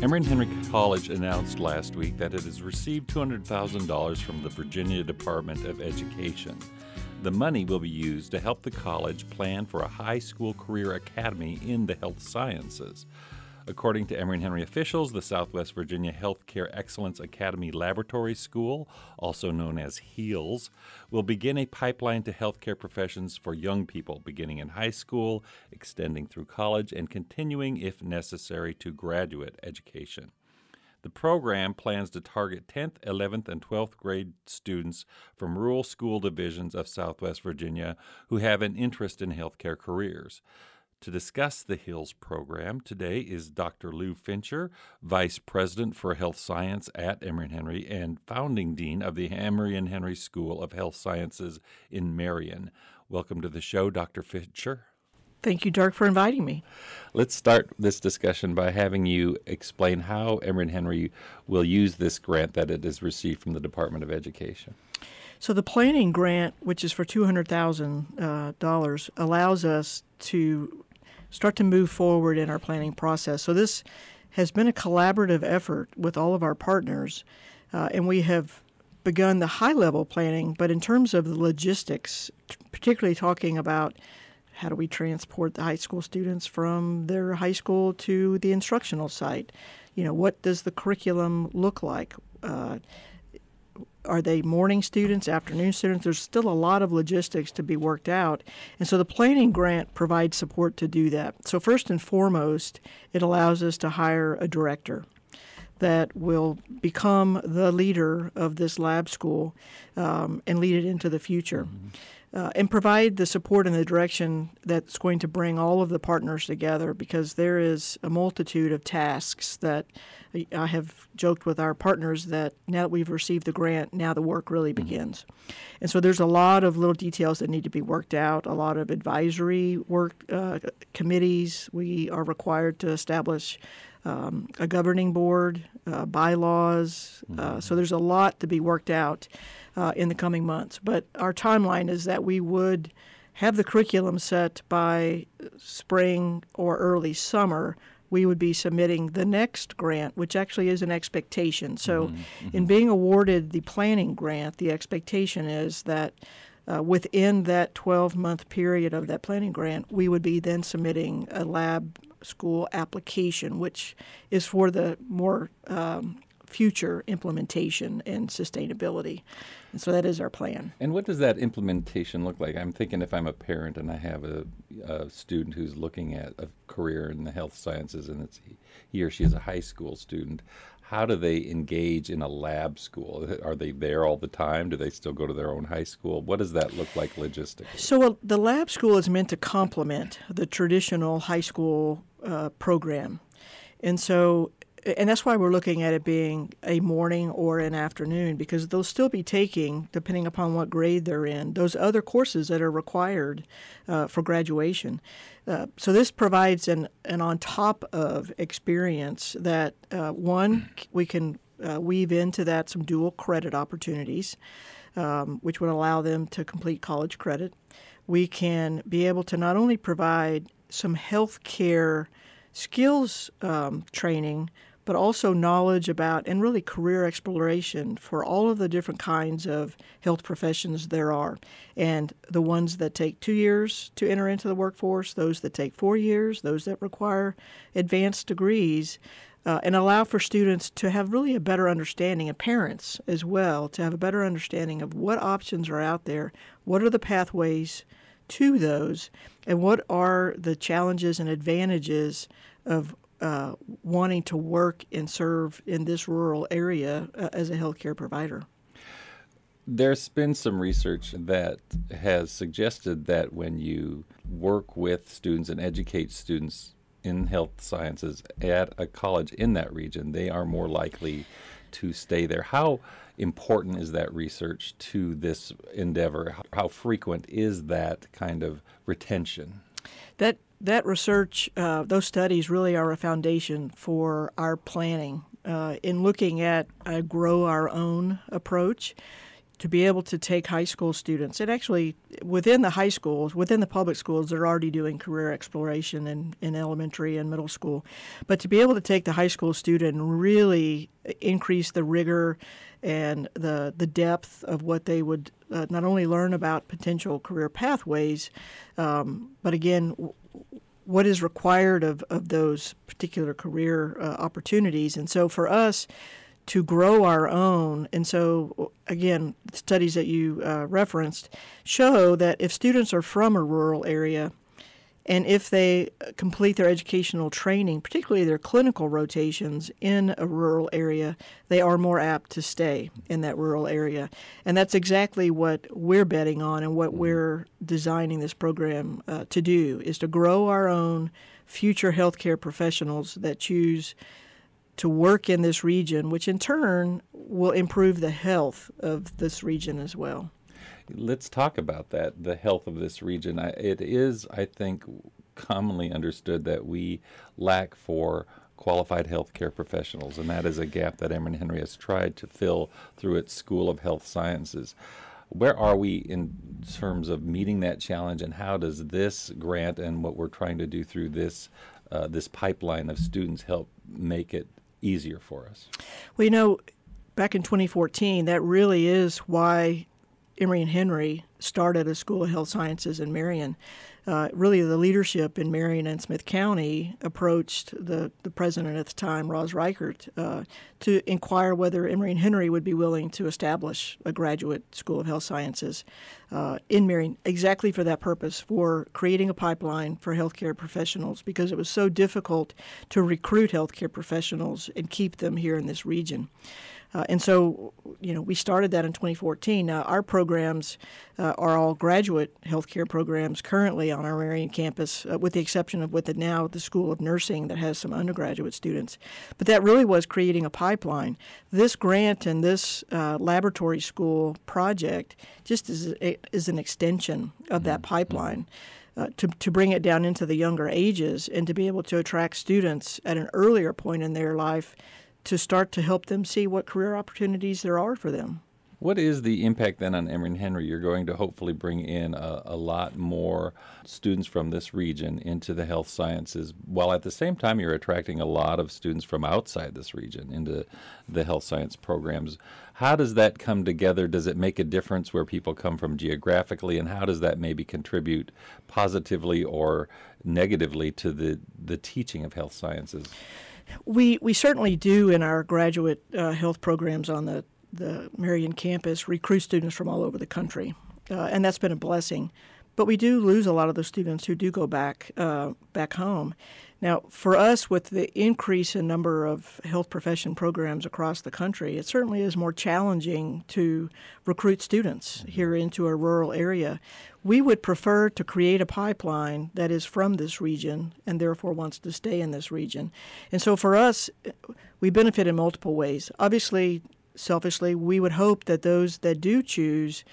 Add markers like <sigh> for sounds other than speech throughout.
Emory and Henry College announced last week that it has received $200,000 from the Virginia Department of Education. The money will be used to help the college plan for a high school career academy in the health sciences. According to Emory and Henry officials, the Southwest Virginia Healthcare Excellence Academy Laboratory School, also known as HEALS, will begin a pipeline to healthcare professions for young people, beginning in high school, extending through college, and continuing, if necessary, to graduate education. The program plans to target 10th, 11th, and 12th grade students from rural school divisions of Southwest Virginia who have an interest in healthcare careers. To discuss the HEALS program today is Dr. Lou Fincher, Vice President for Health Science at Emory and Henry and founding dean of the Emory and Henry School of Health Sciences in Marion. Welcome to the show, Dr. Fincher. Thank you, Dirk, for inviting me. Let's start this discussion by having you explain how Emory and Henry will use this grant that it has received from the Department of Education. So the planning grant, which is for two hundred thousand uh, dollars, allows us to start to move forward in our planning process. So this has been a collaborative effort with all of our partners, uh, and we have begun the high level planning. But in terms of the logistics, particularly talking about how do we transport the high school students from their high school to the instructional site? You know, what does the curriculum look like? Uh, are they morning students, afternoon students? There's still a lot of logistics to be worked out. And so the planning grant provides support to do that. So, first and foremost, it allows us to hire a director that will become the leader of this lab school um, and lead it into the future. Mm-hmm uh, and provide the support and the direction that's going to bring all of the partners together because there is a multitude of tasks that I have joked with our partners that now that we've received the grant, now the work really mm-hmm. begins. And so there's a lot of little details that need to be worked out, a lot of advisory work uh, committees. We are required to establish um, a governing board, uh, bylaws. Uh, mm-hmm. so there's a lot to be worked out uh, in the coming months. But our timeline is that we would have the curriculum set by spring or early summer. We would be submitting the next grant, which actually is an expectation. So, mm-hmm. Mm-hmm. in being awarded the planning grant, the expectation is that uh, within that 12 month period of that planning grant, we would be then submitting a lab school application, which is for the more um, future implementation and sustainability. And so that is our plan. And what does that implementation look like? I'm thinking if I'm a parent and I have a, a student who's looking at a career in the health sciences and it's he or she is a high school student, how do they engage in a lab school? Are they there all the time? Do they still go to their own high school? What does that look like logistically? So, the lab school is meant to complement the traditional high school uh, program. And so and that's why we're looking at it being a morning or an afternoon because they'll still be taking, depending upon what grade they're in, those other courses that are required uh, for graduation. Uh, so this provides an, an on top of experience that uh, one we can uh, weave into that some dual credit opportunities, um, which would allow them to complete college credit. We can be able to not only provide some health care skills um, training but also knowledge about and really career exploration for all of the different kinds of health professions there are. And the ones that take two years to enter into the workforce, those that take four years, those that require advanced degrees. Uh, and allow for students to have really a better understanding, and parents as well, to have a better understanding of what options are out there, what are the pathways to those, and what are the challenges and advantages of uh, wanting to work and serve in this rural area uh, as a healthcare provider. There's been some research that has suggested that when you work with students and educate students in health sciences at a college in that region, they are more likely to stay there. How important is that research to this endeavor? How frequent is that kind of retention? That that research, uh, those studies really are a foundation for our planning uh, in looking at a grow our own approach. To be able to take high school students, and actually within the high schools, within the public schools, they're already doing career exploration in, in elementary and middle school. But to be able to take the high school student and really increase the rigor and the, the depth of what they would uh, not only learn about potential career pathways, um, but again, what is required of, of those particular career uh, opportunities. And so for us, to grow our own. And so, again, studies that you uh, referenced show that if students are from a rural area and if they complete their educational training, particularly their clinical rotations in a rural area, they are more apt to stay in that rural area. And that's exactly what we're betting on and what we're designing this program uh, to do is to grow our own future healthcare professionals that choose to work in this region, which in turn will improve the health of this region as well. Let's talk about that, the health of this region. It is, I think, commonly understood that we lack for qualified healthcare professionals, and that is a gap that Emory Henry has tried to fill through its School of Health Sciences. Where are we in terms of meeting that challenge, and how does this grant and what we're trying to do through this uh, this pipeline of students help make it easier for us? Well, you know, back in 2014, that really is why Emory and Henry started a School of Health Sciences in Marion. Uh, really, the leadership in Marion and Smyth County approached the, the president at the time, Roz Reichard, uh, to inquire whether Emory and Henry would be willing to establish a graduate School of Health Sciences uh, in Marion, exactly for that purpose, for creating a pipeline for healthcare professionals, because it was so difficult to recruit healthcare professionals and keep them here in this region. Uh, and so, you know, we started that in 2014. Now, our programs uh, are all graduate healthcare programs currently on our Marion campus, uh, with the exception of with the now the School of Nursing that has some undergraduate students. But that really was creating a pipeline. This grant and this uh, laboratory school project just is, is an extension of that mm-hmm. pipeline. Uh, to, to bring it down into the younger ages and to be able to attract students at an earlier point in their life to start to help them see what career opportunities there are for them. What is the impact then on Emory and Henry? You're going to hopefully bring in a, a, lot more students from this region into the health sciences, while at the same time you're attracting a lot of students from outside this region into the health science programs. How does that come together? Does it make a difference where people come from geographically, and how does that maybe contribute positively or negatively to the, the teaching of health sciences? We we certainly do in our graduate uh, health programs on the the Marion campus recruit students from all over the country, uh, and that's been a blessing. But we do lose a lot of those students who do go back uh, back home. Now, for us, with the increase in number of health profession programs across the country, it certainly is more challenging to recruit students mm-hmm. here into a rural area. We would prefer to create a pipeline that is from this region and therefore wants to stay in this region. And so for us, we benefit in multiple ways. Obviously, selfishly, we would hope that those that do choose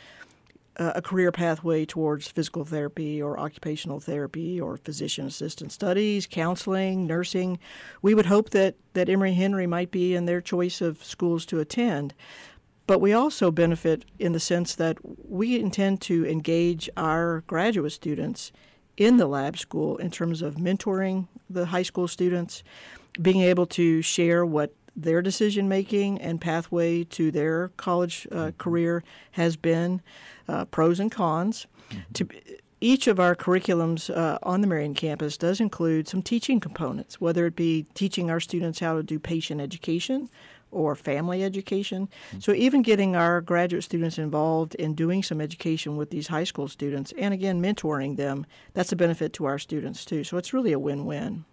a career pathway towards physical therapy or occupational therapy or physician assistant studies, counseling, nursing. We would hope that, that Emory Henry might be in their choice of schools to attend. But we also benefit in the sense that we intend to engage our graduate students in the lab school in terms of mentoring the high school students, being able to share what their decision making and pathway to their college uh, mm-hmm. career has been, uh, pros and cons. Mm-hmm. To each of our curriculums uh, on the Marion campus does include some teaching components, whether it be teaching our students how to do patient education or family education. Mm-hmm. So, even getting our graduate students involved in doing some education with these high school students and again mentoring them, that's a benefit to our students too. So, it's really a win win.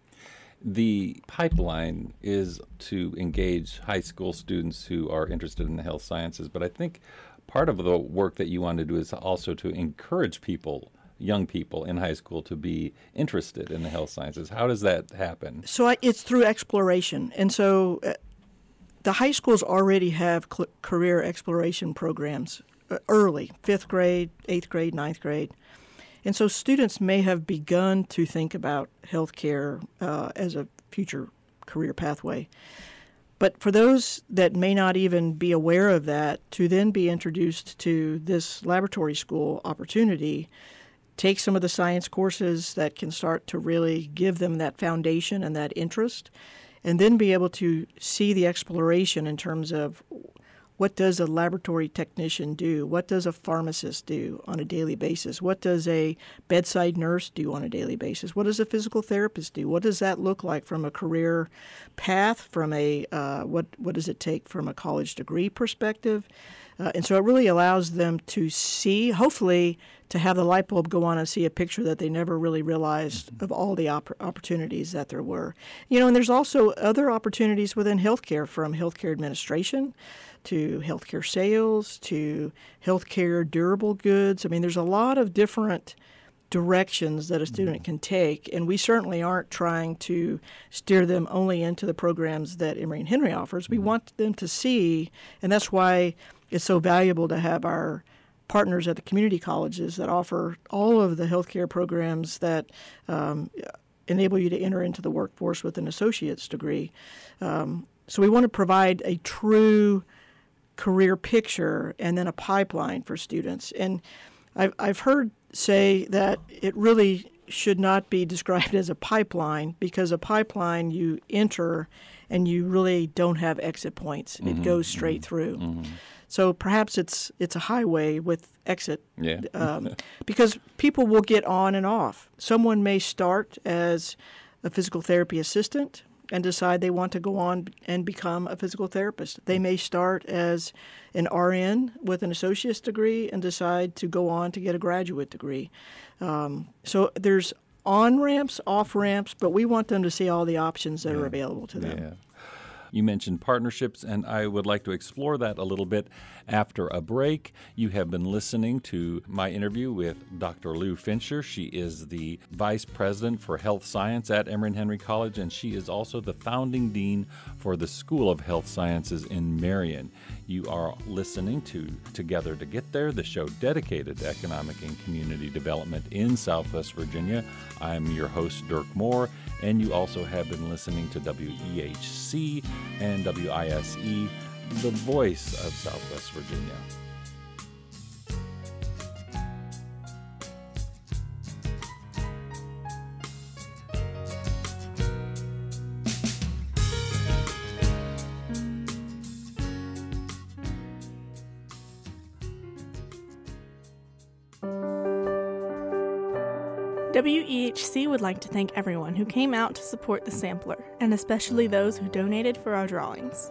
The pipeline is to engage high school students who are interested in the health sciences, but I think part of the work that you want to do is also to encourage people young people in high school to be interested in the health sciences. How does that happen? So I, it's through exploration. And so uh, the high schools already have cl- career exploration programs uh, early, fifth grade, eighth grade, ninth grade. And so students may have begun to think about healthcare uh, as a future career pathway. But for those that may not even be aware of that, to then be introduced to this laboratory school opportunity, take some of the science courses that can start to really give them that foundation and that interest, and then be able to see the exploration in terms of what does a laboratory technician do? What does a pharmacist do on a daily basis? What does a bedside nurse do on a daily basis? What does a physical therapist do? What does that look like from a career path? From a uh, what what does it take from a college degree perspective? Uh, and so it really allows them to see, hopefully, to have the light bulb go on and see a picture that they never really realized of all the op- opportunities that there were. You know, and there's also other opportunities within healthcare, from healthcare administration to healthcare sales to healthcare durable goods. I mean, there's a lot of different directions that a student mm-hmm. can take, and we certainly aren't trying to steer them only into the programs that Emory and Henry offers. We mm-hmm. want them to see, and that's why it's so valuable to have our partners at the community colleges that offer all of the healthcare programs that um, enable you to enter into the workforce with an associate's degree. Um, so we want to provide a true career picture and then a pipeline for students. And I've, I've heard say that it really should not be described <laughs> as a pipeline because a pipeline you enter and you really don't have exit points. Mm-hmm, it goes straight mm-hmm, through. Mm-hmm. So perhaps it's it's a highway with exit. Yeah. <laughs> um, because people will get on and off. Someone may start as a physical therapy assistant and decide they want to go on and become a physical therapist. They may start as an RN with an associate's degree and decide to go on to get a graduate degree. Um, so there's on ramps, off ramps, but we want them to see all the options that yeah. are available to them. Yeah. You mentioned partnerships, and I would like to explore that a little bit after a break. You have been listening to my interview with Dr. Lou Fincher. She is the Vice President for Health Science at Emory Henry College, and she is also the founding dean for the School of Health Sciences in Marion. You are listening to Together to Get There, the show dedicated to economic and community development in Southwest Virginia. I'm your host, Dirk Moore, and you also have been listening to WEHC and WISE, the voice of Southwest Virginia. WEHC would like to thank everyone who came out to support the sampler, and especially those who donated for our drawings.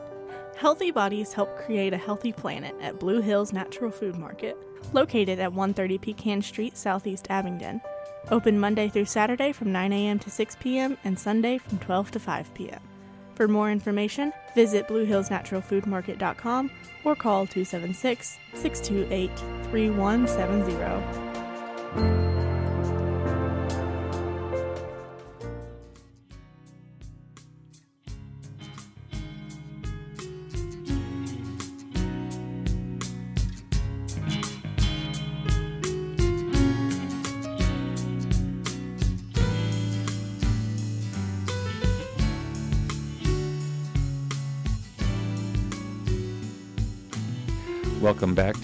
Healthy bodies help create a healthy planet at Blue Hills Natural Food Market, located at 130 Pecan Street, Southeast Abingdon. Open Monday through Saturday from 9 a.m. to 6 p.m. and Sunday from 12 to 5 p.m. For more information, visit BlueHillsNaturalFoodMarket.com or call 276 628 3170.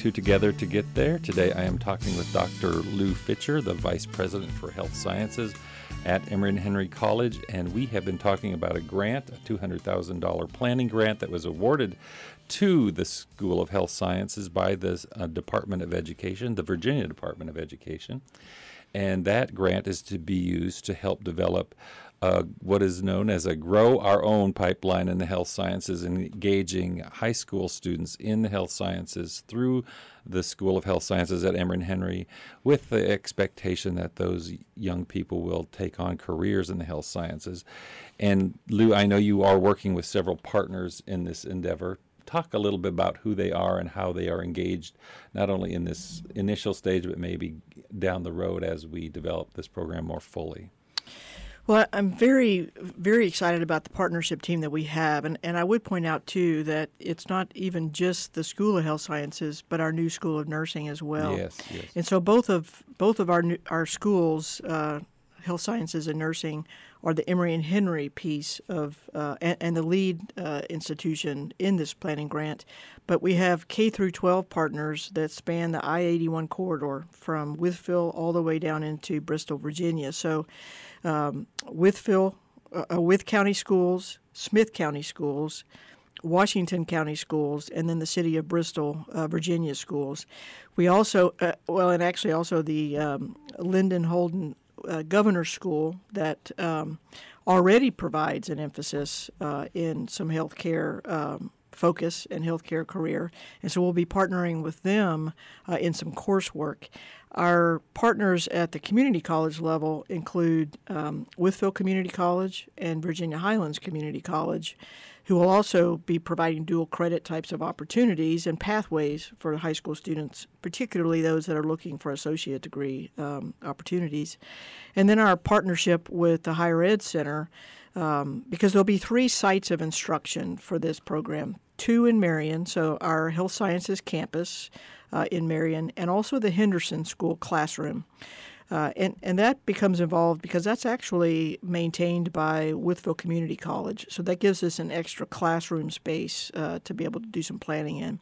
To Together to Get There. Today I am talking with Dr. Lou Fincher, the Vice President for Health Sciences at Emory and Henry College, and we have been talking about a grant, a $200,000 planning grant that was awarded to the School of Health Sciences by the uh, Department of Education, the Virginia Department of Education. And that grant is to be used to help develop what is known as a grow our own pipeline in the health sciences, engaging high school students in the health sciences through the School of Health Sciences at Emory and Henry, with the expectation that those young people will take on careers in the health sciences. And Lou, I know you are working with several partners in this endeavor. Talk a little bit about who they are and how they are engaged, not only in this initial stage, but maybe down the road as we develop this program more fully. Well, I'm very, very excited about the partnership team that we have. And, and I would point out, too, that it's not even just the School of Health Sciences, but our new School of Nursing as well. Yes, yes. And so both of, both of our, our schools, uh, Health Sciences and Nursing, are the Emory and Henry piece of uh, and, and, the lead uh, institution in this planning grant. But we have K through 12 partners that span the I-81 corridor from Wytheville all the way down into Bristol, Virginia. So um, Wytheville, uh, uh Wythe County Schools, Smyth County Schools, Washington County schools, and then the city of Bristol, uh, Virginia schools. We also, uh, well, and actually also the um, Linwood Holton uh, Governor's School that um, already provides an emphasis uh, in some healthcare um, focus and healthcare career. And so we'll be partnering with them uh, in some coursework. Our partners at the community college level include um, Community College and Virginia Highlands Community College who will also be providing dual credit types of opportunities and pathways for high school students, particularly those that are looking for associate degree um, opportunities. And then our partnership with the Higher Ed Center, um, because there'll be three sites of instruction for this program two in Marion, so our health sciences campus uh, in Marion, and also the Henderson School classroom. Uh, and, and that becomes involved because that's actually maintained by Wytheville Community College. So that gives us an extra classroom space uh, to be able to do some planning in.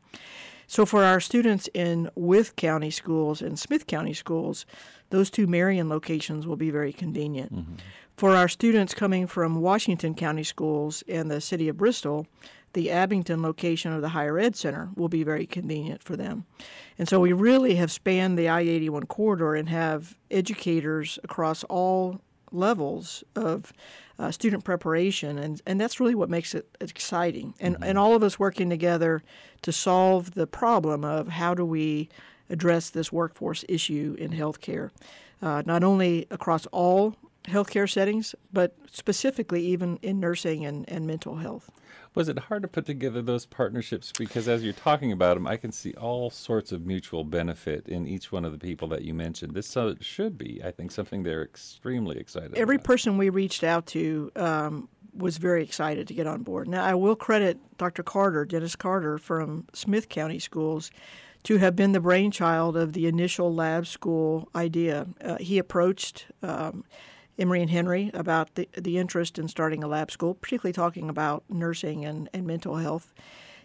So for our students in Wythe County schools and Smyth County schools, those two Marion locations will be very convenient. Mm-hmm. For our students coming from Washington County schools and the city of Bristol, the Abingdon location of the Higher Ed Center will be very convenient for them. And so we really have spanned the I 81 corridor and have educators across all levels of uh, student preparation, and, and that's really what makes it exciting. And, mm-hmm. and all of us working together to solve the problem of how do we address this workforce issue in healthcare, uh, not only across all healthcare settings, but specifically even in nursing and, and mental health. Was it hard to put together those partnerships? Because as you're talking about them, I can see all sorts of mutual benefit in each one of the people that you mentioned. This so should be, I think, something they're extremely excited about. Every about. person we reached out to um, was very excited to get on board. Now, I will credit Dr. Carter, Dennis Carter from Smyth County Schools, to have been the brainchild of the initial lab school idea. Uh, he approached um, Emory and Henry about the, the interest in starting a lab school, particularly talking about nursing and, and mental health.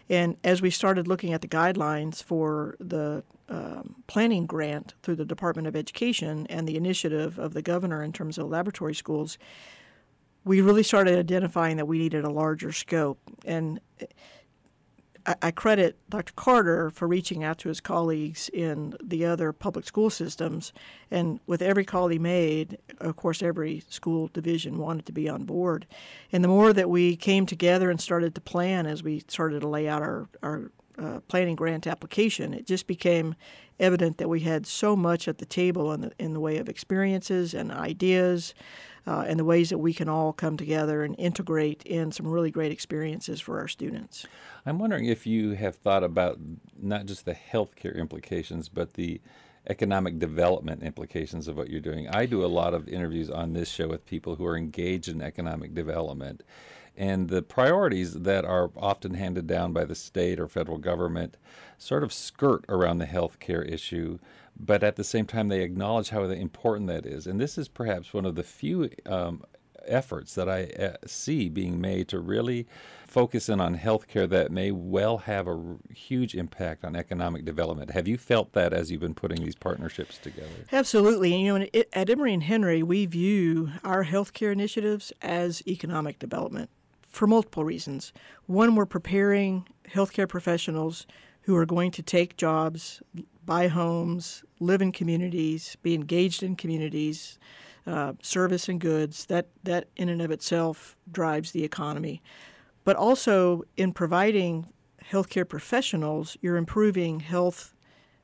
And as we started looking at the guidelines for the um, planning grant through the Department of Education and the initiative of the governor in terms of laboratory schools, we really started identifying that we needed a larger scope. And I, credit Dr. Carter for reaching out to his colleagues in the other public school systems. And with every call he made, of course, every school division wanted to be on board. And the more that we came together and started to plan as we started to lay out our, our uh, planning grant application, it just became evident that we had so much at the table in the, in the way of experiences and ideas uh, and the ways that we can all come together and integrate in some really great experiences for our students. I'm wondering if you have thought about not just the healthcare implications, but the economic development implications of what you're doing. I do a lot of interviews on this show with people who are engaged in economic development. And the priorities that are often handed down by the state or federal government sort of skirt around the healthcare issue but at the same time, they acknowledge how important that is. And this is perhaps one of the few um, efforts that I uh, see being made to really focus in on healthcare that may well have a r- huge impact on economic development. Have you felt that as you've been putting these partnerships together? Absolutely. And, you know, at Emory and Henry, we view our healthcare initiatives as economic development for multiple reasons. One, we're preparing healthcare professionals who are going to take jobs, buy homes, live in communities, be engaged in communities, uh, service and goods. That that in and of itself drives the economy. But also in providing healthcare professionals, you're improving health,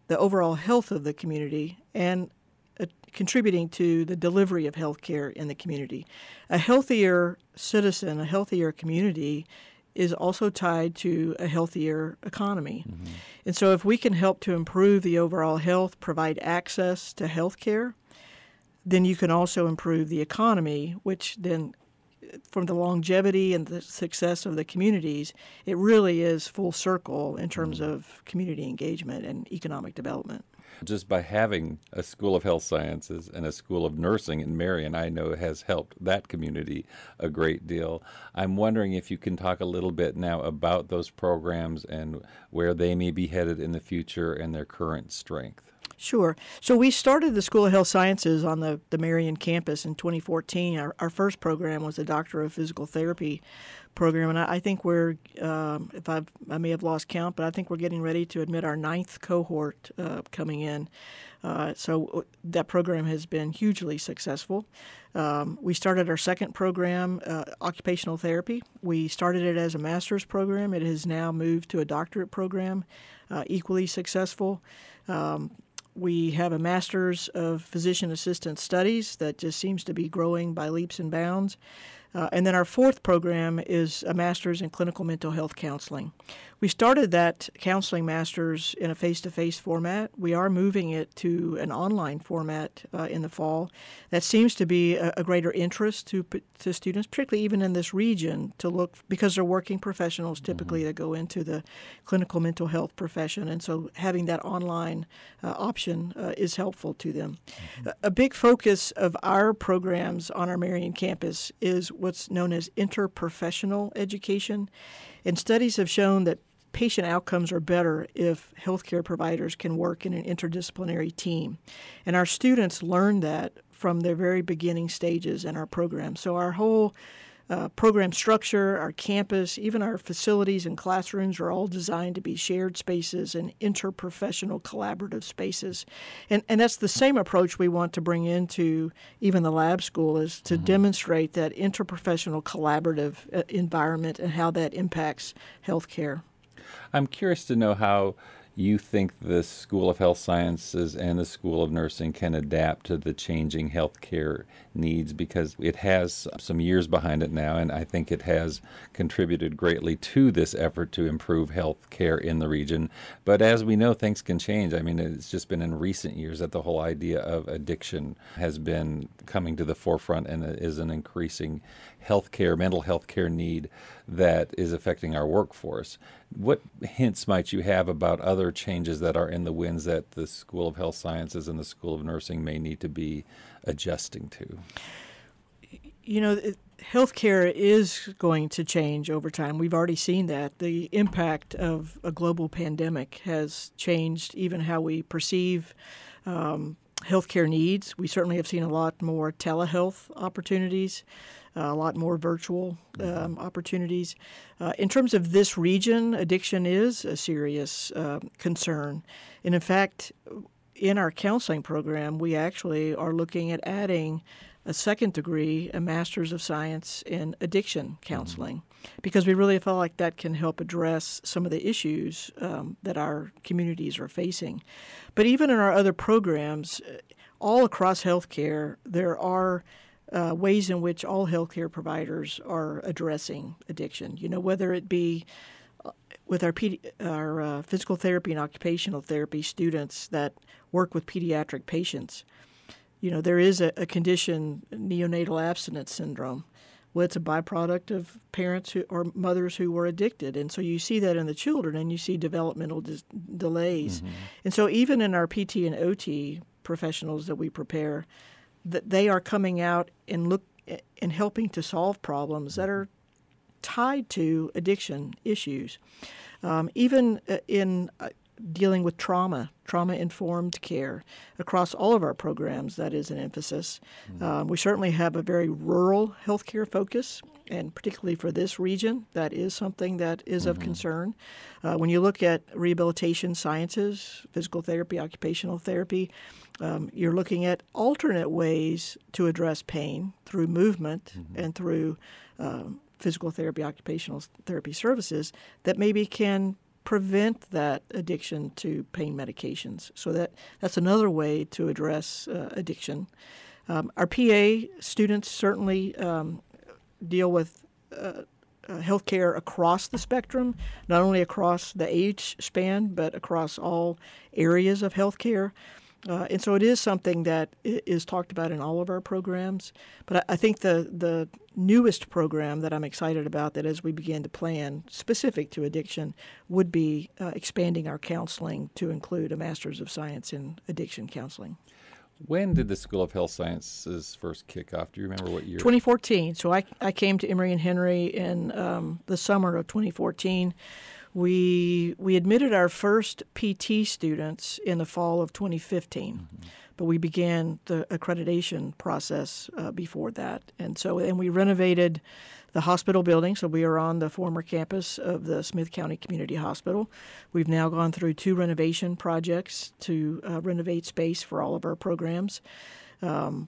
the overall health of the community, and uh, contributing to the delivery of healthcare in the community. A healthier citizen, a healthier community is also tied to a healthier economy. Mm-hmm. And so, if we can help to improve the overall health, provide access to health care, then you can also improve the economy, which then, from the longevity and the success of the communities, it really is full circle in terms mm-hmm. of community engagement and economic development. Just by having a School of Health Sciences and a School of Nursing in Marion, I know has helped that community a great deal. I'm wondering if you can talk a little bit now about those programs and where they may be headed in the future and their current strength. Sure. So we started the School of Health Sciences on the, the Marion campus in 2014. Our, our first program was a Doctor of Physical Therapy program, and I, I think we're, um, if I've, I may have lost count, but I think we're getting ready to admit our ninth cohort uh, coming in. Uh, so uh, that program has been hugely successful. Um, we started our second program, uh, occupational therapy. We started it as a master's program. It has now moved to a doctorate program, uh, equally successful. Um, we have a master's of physician assistant studies that just seems to be growing by leaps and bounds. Uh, and then our fourth program is a master's in clinical mental health counseling. We started that counseling master's in a face to face format. We are moving it to an online format uh, in the fall. That seems to be a, a, greater interest to, to students, particularly even in this region, to look because they're working professionals typically mm-hmm. that go into the clinical mental health profession. And so having that online uh, option uh, is helpful to them. Mm-hmm. A, a big focus of our programs on our Marion campus is what's known as interprofessional education. And studies have shown that patient outcomes are better if healthcare providers can work in an interdisciplinary team. And our students learn that from their very beginning stages in our program. So our whole uh, program structure, our campus, even our facilities and classrooms are all designed to be shared spaces and interprofessional collaborative spaces. And, and that's the same approach we want to bring into even the lab school is to mm-hmm. demonstrate that interprofessional collaborative uh, environment and how that impacts healthcare. I'm curious to know how you think the School of Health Sciences and the School of Nursing can adapt to the changing healthcare needs because it has some years behind it now, and I think it has contributed greatly to this effort to improve healthcare in the region. But as we know, things can change. I mean, it's just been in recent years that the whole idea of addiction has been coming to the forefront and is an increasing healthcare, mental health care need that is affecting our workforce. What hints might you have about other changes that are in the winds that the School of Health Sciences and the School of Nursing may need to be adjusting to? You know, healthcare is going to change over time. We've already seen that. The impact of a global pandemic has changed even how we perceive um, healthcare needs. We certainly have seen a lot more telehealth opportunities a lot more virtual um, opportunities. Uh, in terms of this region, addiction is a serious uh, concern. And in fact, in our counseling program, we actually are looking at adding a second degree, a master's of science in addiction counseling, mm-hmm. because we really feel like that can help address some of the issues um, that our communities are facing. But even in our other programs, all across healthcare, there are uh, ways in which all healthcare providers are addressing addiction. You know, whether it be uh, with our, pedi- our uh, physical therapy and occupational therapy students that work with pediatric patients. You know, there is a, a condition, neonatal abstinence syndrome. Well, it's a byproduct of parents who, or mothers who were addicted. And so you see that in the children and you see developmental dis- delays. Mm-hmm. And so even in our PT and OT professionals that we prepare, that they are coming out and look and helping to solve problems that are tied to addiction issues. Um, even uh, in uh, dealing with trauma, trauma informed care. Across all of our programs, that is an emphasis. Mm-hmm. Um, we certainly have a very rural healthcare focus, and particularly for this region, that is something that is mm-hmm. of concern. Uh, when you look at rehabilitation sciences, physical therapy, occupational therapy, um, you're looking at alternate ways to address pain through movement mm-hmm. and through um, physical therapy, occupational therapy services that maybe can prevent that addiction to pain medications. So that that's another way to address uh, addiction. Um, our PA students certainly um, deal with uh, uh, healthcare across the spectrum, not only across the age span, but across all areas of healthcare. Uh, and so it is something that is talked about in all of our programs. But I, I think the, the newest program that I'm excited about that as we begin to plan specific to addiction would be uh, expanding our counseling to include a Master's of Science in Addiction Counseling. When did the School of Health Sciences first kick off? Do you remember what year? 2014. So I, I came to Emory and Henry in um, the summer of 2014. We we admitted our first PT students in the fall of 2015, mm-hmm. but we began the accreditation process uh, before that, and so and we renovated the hospital building. So we are on the former campus of the Smyth County Community Hospital. We've now gone through two renovation projects to uh, renovate space for all of our programs. Um,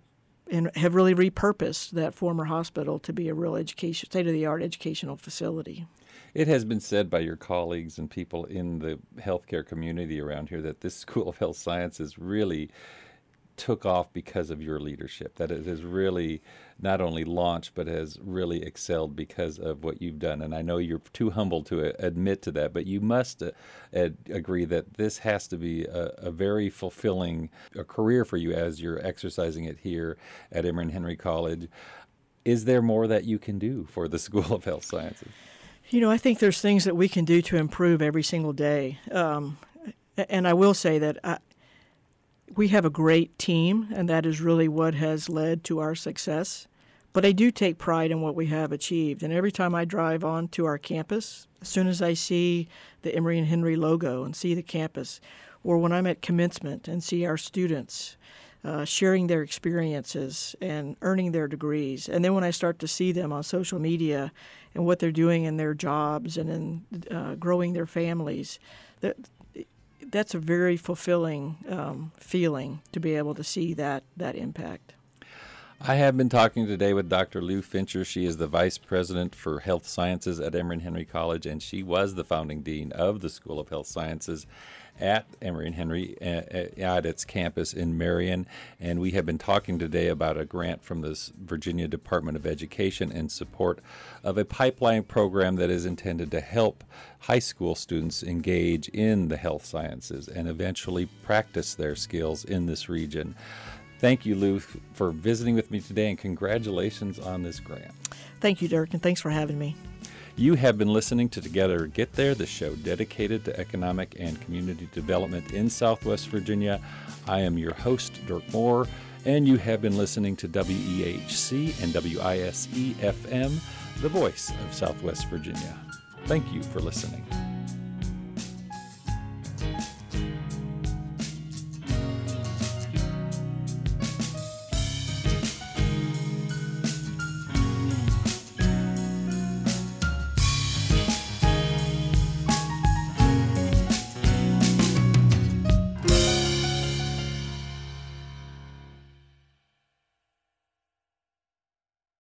and have really repurposed that former hospital to be a real education, state of the art educational facility. It has been said by your colleagues and people in the healthcare community around here that this <laughs> School of Health Sciences really took off because of your leadership. That it has really not only launched, but has really excelled because of what you've done. And I know you're too humble to admit to that, but you must uh, ad- agree that this has to be a, a very fulfilling a career for you as you're exercising it here at Emory and Henry College. Is there more that you can do for the <laughs> School of Health Sciences? You know, I think there's things that we can do to improve every single day. Um, and I will say that I, we have a great team, and that is really what has led to our success. But I do take pride in what we have achieved. And every time I drive on to our campus, as soon as I see the Emory and Henry logo and see the campus, or when I'm at commencement and see our students uh, sharing their experiences and earning their degrees, and then when I start to see them on social media and what they're doing in their jobs and in uh, growing their families, that that's a very fulfilling um, feeling to be able to see that that impact. I have been talking today with Dr. Lou Fincher. She is the Vice President for Health Sciences at Emory Henry College, and she was the founding dean of the School of Health Sciences at Emory and Henry uh, uh, at its campus in Marion. And we have been talking today about a grant from the Virginia Department of Education in support of a pipeline program that is intended to help high school students engage in the health sciences and eventually practice their skills in this region. Thank you, Lou, for visiting with me today, and congratulations on this grant. Thank you, Dirk, and thanks for having me. You have been listening to Together Get There, the show dedicated to economic and community development in Southwest Virginia. I am your host, Dirk Moore, and you have been listening to WEHC and WISE FM, the voice of Southwest Virginia. Thank you for listening.